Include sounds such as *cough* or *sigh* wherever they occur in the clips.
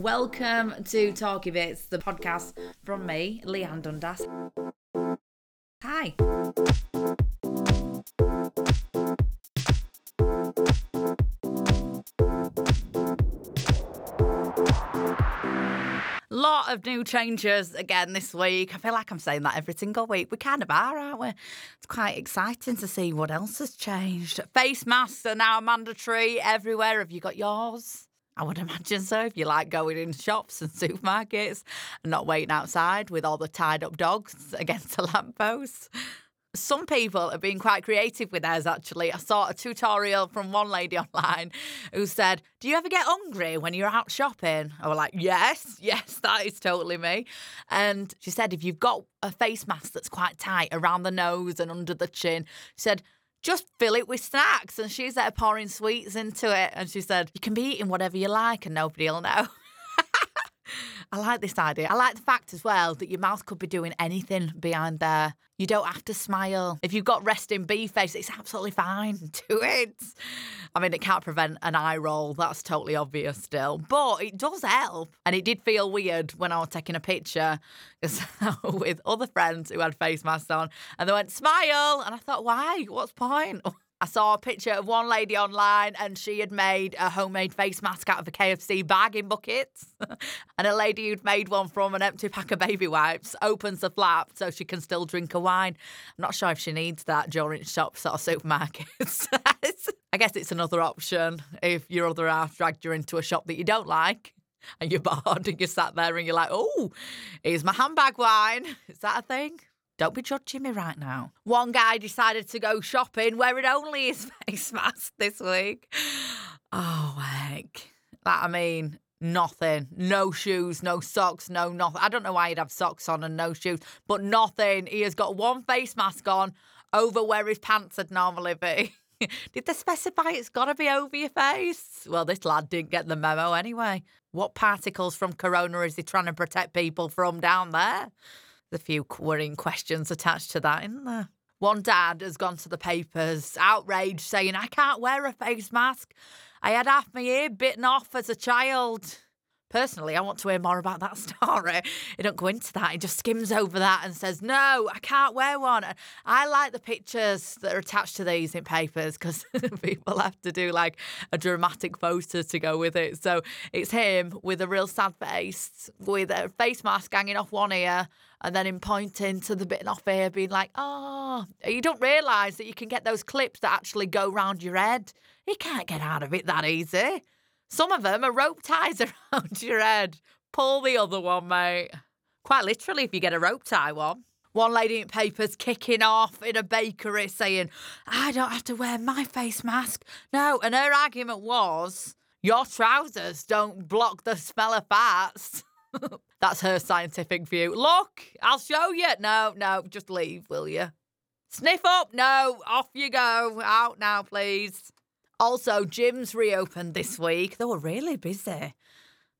welcome to Talky Bits, the podcast from me, Leanne Dundas. Hi. Lot of new changes again this week. I feel like I'm saying that every single week. We kind of are, aren't we? It's quite exciting to see what else has changed. Face masks are now mandatory everywhere. Have you got yours? I would imagine so if you like going in shops and supermarkets and not waiting outside with all the tied up dogs *laughs* against a lamppost. Some people have been quite creative with theirs actually. I saw a tutorial from one lady *laughs* online who said, Do you ever get hungry when you're out shopping? I was like, Yes, *laughs* yes, that is totally me. And she said, If you've got a face mask that's quite tight around the nose and under the chin, she said, just fill it with snacks. And she's there pouring sweets into it. And she said, You can be eating whatever you like and nobody will know. *laughs* I like this idea. I like the fact as well that your mouth could be doing anything behind there. You don't have to smile. If you've got resting bee face, it's absolutely fine. *laughs* Do it. I mean, it can't prevent an eye roll. That's totally obvious still. But it does help. And it did feel weird when I was taking a picture *laughs* with other friends who had face masks on and they went, smile. And I thought, why? What's point? *laughs* I saw a picture of one lady online and she had made a homemade face mask out of a KFC bag in buckets. *laughs* and a lady who'd made one from an empty pack of baby wipes opens the flap so she can still drink her wine. I'm not sure if she needs that during shops or supermarkets. *laughs* I guess it's another option if your other half dragged you into a shop that you don't like and you're *laughs* bored and you sat there and you're like, oh, here's my handbag wine. Is that a thing? Don't be judging me right now. One guy decided to go shopping wearing only his *laughs* face mask this week. Oh, heck. That, I mean, nothing. No shoes, no socks, no nothing. I don't know why he'd have socks on and no shoes, but nothing. He has got one face mask on over where his pants would normally be. *laughs* Did they specify it's got to be over your face? Well, this lad didn't get the memo anyway. What particles from corona is he trying to protect people from down there? A few worrying questions attached to that, isn't there? One dad has gone to the papers, outraged, saying, I can't wear a face mask. I had half my ear bitten off as a child. Personally, I want to hear more about that *laughs* story. He don't go into that. He just skims over that and says, "No, I can't wear one." And I like the pictures that are attached to these in papers because *laughs* people have to do like a dramatic photo to go with it. So it's him with a real sad face, with a face mask hanging off one ear, and then him pointing to the bit off ear, being like, "Oh, you don't realise that you can get those clips that actually go round your head. You can't get out of it that easy." Some of them are rope ties *laughs* around your head. Pull the other one, mate. Quite literally, if you get a rope tie one. One lady in papers kicking off in a bakery saying, I don't have to wear my face mask. No, and her argument was, your trousers don't block the smell of farts. *laughs* That's her scientific view. Look, I'll show you. No, no, just leave, will you? Sniff up. No, off you go. Out now, please. Also, gyms reopened this week. They were really busy.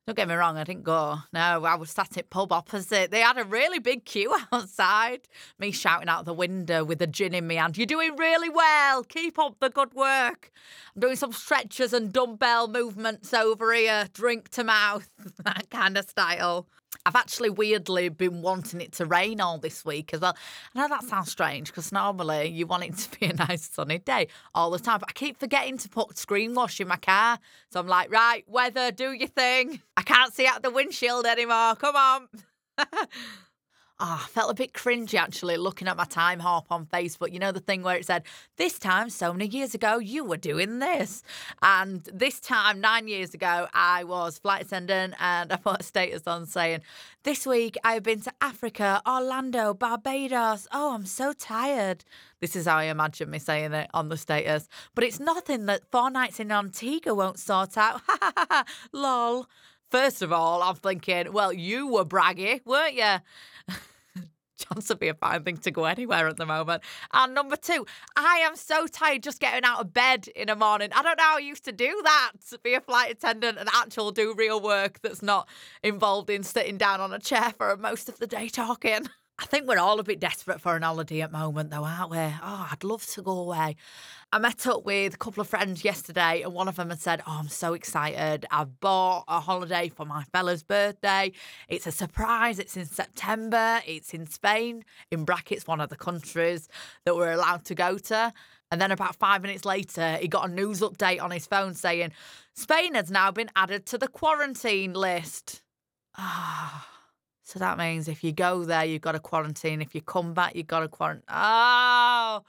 Don't get me wrong, I didn't go. No, I was sat at pub opposite. They had a really big queue *laughs* outside. Me shouting out the window with a gin in my hand. You're doing really well. Keep up the good work. I'm doing some stretches and dumbbell movements over here. Drink to mouth, *laughs* that kind of style. I've actually weirdly been wanting it to rain all this week as well. I know that sounds strange because normally you want it *laughs* to be a nice sunny day all the time, but I keep forgetting to put screen wash in my car. So I'm like, right, weather, do your thing. I can't see out the windshield anymore. Come on. *laughs* Oh, I felt a bit cringy actually looking at my Timehop on Facebook. You know, the thing where it said, This time, so many years ago, you were doing this. And this time, nine years ago, I was flight attendant and I put a status on saying, This week I've been to Africa, Orlando, Barbados. Oh, I'm so tired. This is how I imagine me saying it on the status. But it's nothing that four nights in Antigua won't sort out. *laughs* Lol. First of all, I'm thinking, well, you were braggy, weren't you? *laughs* chance would be a fine thing to go anywhere at the moment. And number two, I am so tired just getting out of bed in the morning. I don't know how I used to do that, be a flight attendant and actual do real work that's not involved in sitting down on a chair for most of the day talking. *laughs* I think we're all a bit desperate for an holiday at the moment, though, aren't we? Oh, I'd love to go away. I met up with a couple of friends yesterday, and one of them had said, Oh, I'm so excited. I've bought a holiday for my fella's birthday. It's a surprise. It's in September. It's in Spain, in brackets, one of the countries that we're allowed to go to. And then about five minutes later, he got a news update on his phone saying, Spain has now been added to the quarantine list. Ah. So that means if you go there, you've got to quarantine. If you come back, you've got to quarantine. Oh,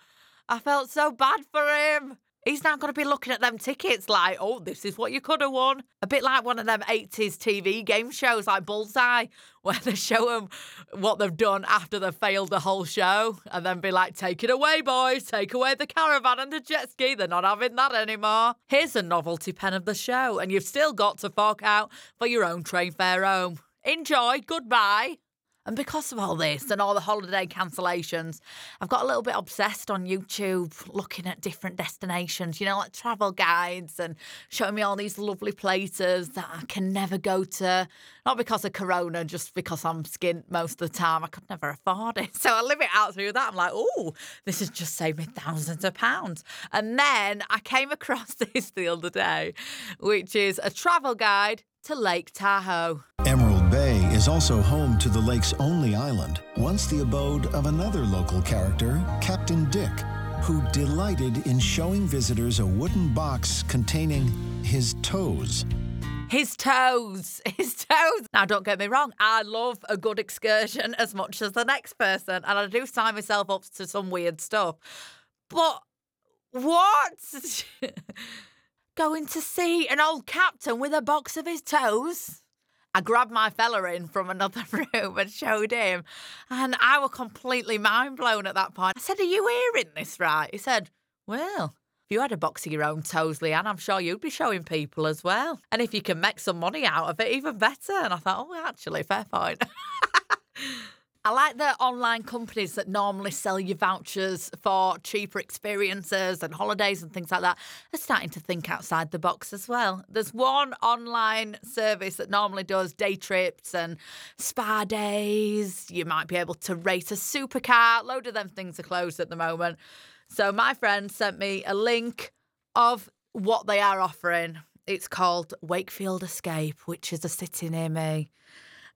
I felt so bad for him. He's now going to be looking at them tickets like, oh, this is what you could have won. A bit like one of them 80s TV game shows like Bullseye, *laughs* where they show them what they've done after they've failed the whole show and then be like, take it away, boys, take away the caravan and the jet ski. They're not having that anymore. Here's a novelty pen of the show, and you've still got to fork out for your own train fare home. Enjoy. Goodbye. And because of all this and all the holiday cancellations, I've got a little bit obsessed on YouTube looking at different destinations, you know, like travel guides and showing me all these lovely places that I can never go to. Not because of Corona, just because I'm skint most of the time. I could never afford it. *laughs* So I live it out through that. I'm like, oh, this has just saved me thousands of pounds. And then I came *laughs* across this the other day, which is a travel guide to Lake Tahoe. Emerald Bay is also home to the lake's only island, once the abode of another local character, Captain Dick, who delighted in showing visitors a wooden box containing his toes. His toes, *laughs* his toes. Now, don't get me wrong, I love a good excursion as much as the next person, and I do sign myself up to some weird stuff. But what? *laughs* Going to see an old captain with a box of his toes? I grabbed my fella in from another *laughs* room and showed him, and I was completely mind blown at that point. I said, Are you hearing this right? He said, Well, if you had a box of your own toes, Leanne, I'm sure you'd be showing people as well. And if you can make some money out of it, even better. And I thought, Oh, actually, fair point. *laughs* I like the online companies that normally sell you vouchers for cheaper experiences and holidays and things like that. They're starting to think outside the box as well. There's one online service that normally does day trips and spa days. You might be able to rate a supercar. A load of them things are closed at the moment. So my friend sent me a link of what they are offering. It's called Wakefield Escape, which is a city near me.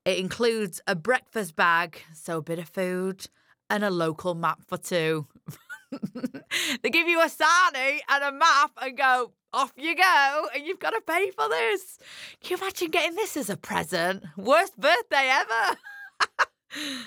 It includes a breakfast bag, so a bit of food, and a local map for two. *laughs* they give you a sarnie and a map and go, off you go, and you've got to pay for this. Can you imagine getting this as a present? Worst birthday ever. *laughs*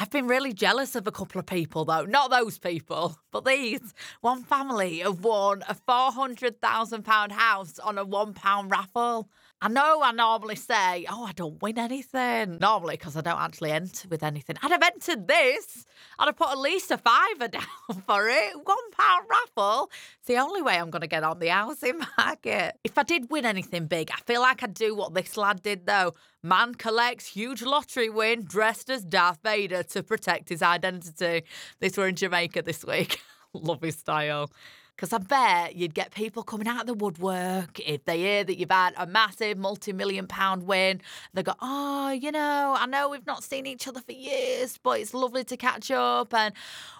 I've been really jealous of a couple of people, though. Not those people, but these. One family have won a £400,000 house on a £1 raffle. I know I normally say, oh, I don't win anything. Normally, because I don't actually enter with anything. I'd have entered this. I'd have put at least a fiver *laughs* down for it. One pound raffle. It's the only way I'm going to get on the housing *laughs* market. If I did win anything big, I feel like I'd do what this lad did, though. Man collects huge lottery win dressed as Darth Vader to protect his identity. This were in Jamaica this week. *laughs* Love his style. Because I bet you'd get people coming out of the woodwork if they hear that you've had a massive multi million pound win. They go, Oh, you know, I know we've not seen each other for years, but it's lovely to catch up. And,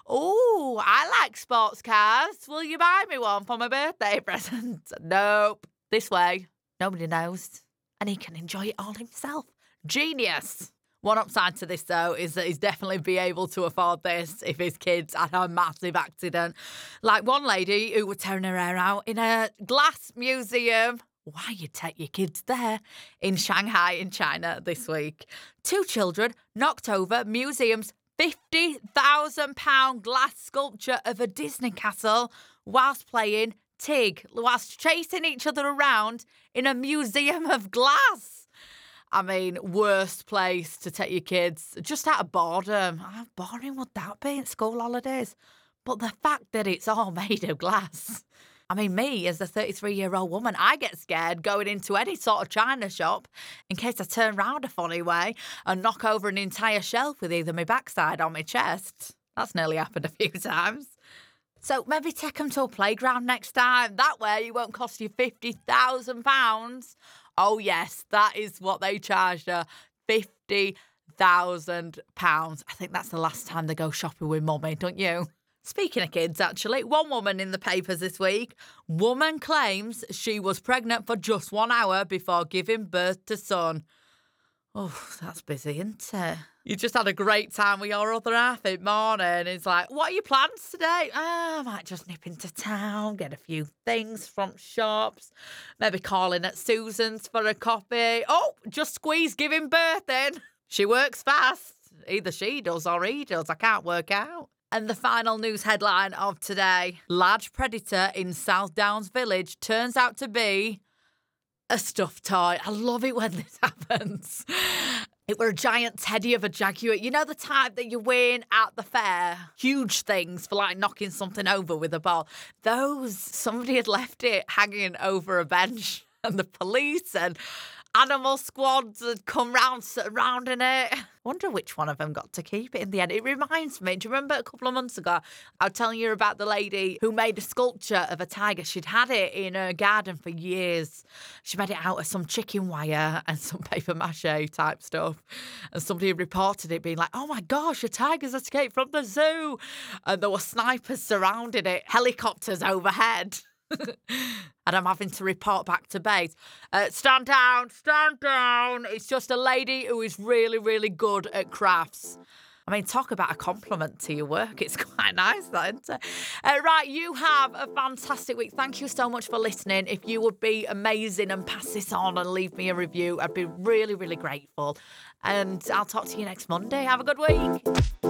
Oh, I like sports cars. Will you buy me one for my birthday *laughs* present? nope. This way. Nobody knows. And he can enjoy it all himself. Genius. One upside to this, though, is that he's definitely be able to afford this if his kids had a massive accident. Like one lady who was tearing her hair out in a glass museum. Why you take your kids there? In Shanghai, in China, this week. Two children knocked over museum's £50,000 glass sculpture of a Disney castle whilst playing Tig, whilst chasing each other around in a museum of glass. I mean, worst place to take your kids just out of boredom. How boring would that be in school holidays? But the fact that it's all *laughs* made of glass. I mean, me as a 33 year old woman, I get scared going into any sort of china shop in case I turn round a funny way and knock over an entire shelf with either my backside or my chest. That's nearly happened a few *laughs* times. So maybe take them to a playground next time. That way it won't cost you £50,000 Oh, yes, that is what they charged her. 50 thousand pounds. I think that's the last time they go shopping with mummy, don't you? Speaking of kids, actually, one woman in the papers this week. Woman claims she was pregnant for just one hour before giving birth to son. Oh, that's busy, isn't it? You just had a great time with your other half in morning. It's like, what are your plans today? Oh, I might just nip into town, get a few things from shops, maybe calling at Susan's for a coffee. Oh, just squeeze giving birth in. *laughs* She works fast. Either she does or he does. I can't work out. And the final news headline of today Large predator in South Downs Village turns out to be a stuffed toy. I love it when this *laughs* happens. It were a giant teddy of a jaguar. You know the type that you win at the fair? Huge things for like knocking something over with a ball. Those, somebody had left it hanging over a bench *laughs* and the police and animal squads had come round surrounding it. Wonder which one of them got to keep it in the end. It reminds me, do you remember a couple of months ago I was telling you about the lady who made a sculpture of a tiger? She'd had it in her garden for years. She made it out of some chicken wire and *laughs* some paper mache type stuff. And somebody reported it being like, oh my gosh, a tiger's escaped from the zoo. And there were snipers surrounding it, helicopters overhead. And I'm having to report back to base. Uh, stand down, stand down. It's just a lady who is really, really good at crafts. I mean, talk about a compliment to your work. It's *laughs* quite nice, that, isn't it? Uh, right, you have a fantastic week. Thank you so much for listening. If you would be amazing and pass this on and leave me a review, I'd be really, really grateful. And I'll talk to you next Monday. Have a good week.